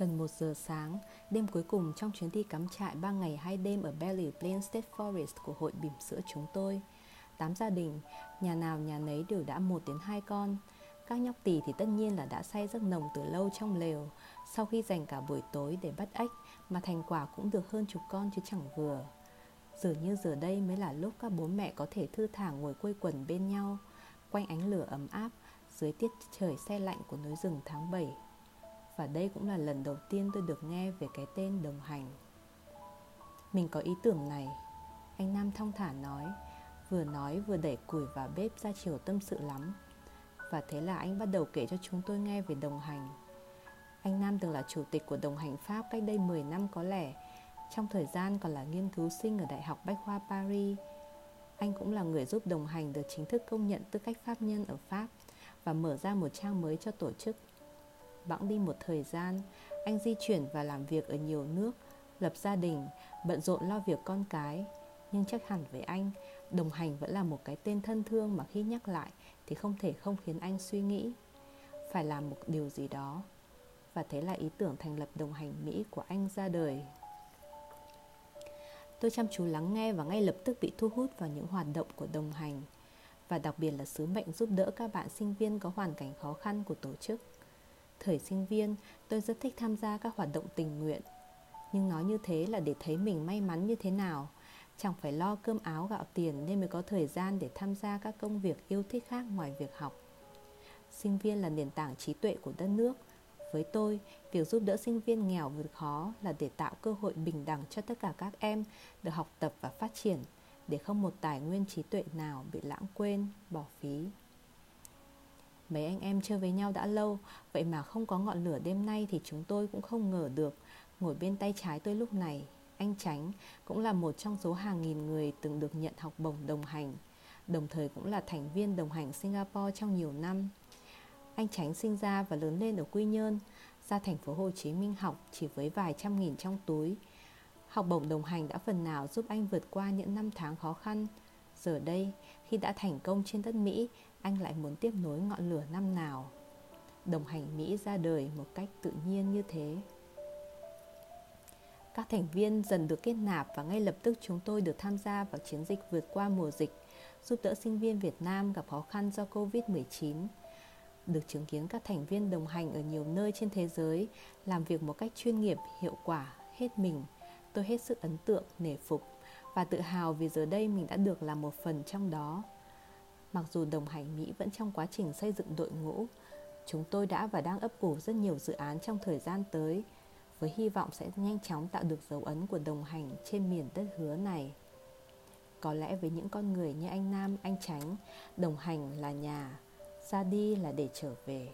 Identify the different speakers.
Speaker 1: Gần 1 giờ sáng, đêm cuối cùng trong chuyến đi cắm trại 3 ngày 2 đêm ở Belly Plain State Forest của hội bỉm sữa chúng tôi. Tám gia đình, nhà nào nhà nấy đều đã một đến hai con. Các nhóc tỳ thì tất nhiên là đã say giấc nồng từ lâu trong lều, sau khi dành cả buổi tối để bắt ếch mà thành quả cũng được hơn chục con chứ chẳng vừa. Dường như giờ đây mới là lúc các bố mẹ có thể thư thả ngồi quây quần bên nhau, quanh ánh lửa ấm áp dưới tiết trời xe lạnh của núi rừng tháng 7 và đây cũng là lần đầu tiên tôi được nghe về cái tên đồng hành. Mình có ý tưởng này. Anh nam thong thả nói, vừa nói vừa đẩy củi vào bếp ra chiều tâm sự lắm. Và thế là anh bắt đầu kể cho chúng tôi nghe về đồng hành. Anh Nam từng là chủ tịch của đồng hành Pháp cách đây 10 năm có lẽ. Trong thời gian còn là nghiên cứu sinh ở Đại học Bách khoa Paris, Anh cũng là người giúp đồng hành được chính thức công nhận tư cách pháp nhân ở Pháp Và mở ra một trang mới cho tổ chức. Bẵng đi một thời gian, anh di chuyển và làm việc ở nhiều nước, lập gia đình, bận rộn lo việc con cái. Nhưng chắc hẳn với anh, đồng hành vẫn là một cái tên thân thương mà khi nhắc lại thì không thể không khiến anh suy nghĩ. Phải làm một điều gì đó. Và thế là ý tưởng thành lập đồng hành Mỹ của anh ra đời. Tôi chăm chú lắng nghe và ngay lập tức bị thu hút vào những hoạt động của đồng hành và đặc biệt là sứ mệnh giúp đỡ các bạn sinh viên có hoàn cảnh khó khăn của tổ chức. Thời sinh viên, tôi rất thích tham gia các hoạt động tình nguyện. Nhưng nói như thế là để thấy mình may mắn như thế nào. Chẳng phải lo cơm áo gạo tiền nên mới có thời gian để tham gia các công việc yêu thích khác ngoài việc học. Sinh viên là nền tảng trí tuệ của đất nước. Với tôi, việc giúp đỡ sinh viên nghèo vượt khó là để tạo cơ hội bình đẳng cho tất cả các em được học tập và phát triển, để không một tài nguyên trí tuệ nào bị lãng quên, bỏ phí. Mấy anh em chơi với nhau đã lâu, Vậy mà không có ngọn lửa đêm nay Thì chúng tôi cũng không ngờ được. Ngồi bên tay trái tôi lúc này, Anh Tránh cũng là một trong số hàng nghìn người Từng được nhận học bổng đồng hành, Đồng thời cũng là thành viên đồng hành Singapore trong nhiều năm. Anh Tránh sinh ra và lớn lên ở Quy Nhơn, Ra thành phố Hồ Chí Minh học Chỉ với vài trăm nghìn trong túi. Học bổng đồng hành đã phần nào giúp anh vượt qua những năm tháng khó khăn. Giờ đây, khi đã thành công trên đất Mỹ, anh lại muốn tiếp nối ngọn lửa năm nào. Đồng hành Mỹ ra đời một cách tự nhiên như thế. Các thành viên dần được kết nạp và ngay lập tức chúng tôi được tham gia vào chiến dịch vượt qua mùa dịch, giúp đỡ sinh viên Việt Nam gặp khó khăn do Covid-19. Được chứng kiến các thành viên đồng hành ở nhiều nơi trên thế giới làm việc một cách chuyên nghiệp, hiệu quả, hết mình, tôi hết sức ấn tượng, nể phục và tự hào vì giờ đây mình đã được là một phần trong đó. Mặc dù đồng hành Mỹ vẫn trong quá trình xây dựng đội ngũ, chúng tôi đã và đang ấp ủ rất nhiều dự án trong thời gian tới, với hy vọng sẽ nhanh chóng tạo được dấu ấn của đồng hành trên miền đất hứa này. Có lẽ với những con người như anh Nam, anh Tránh, đồng hành là nhà, ra đi là để trở về.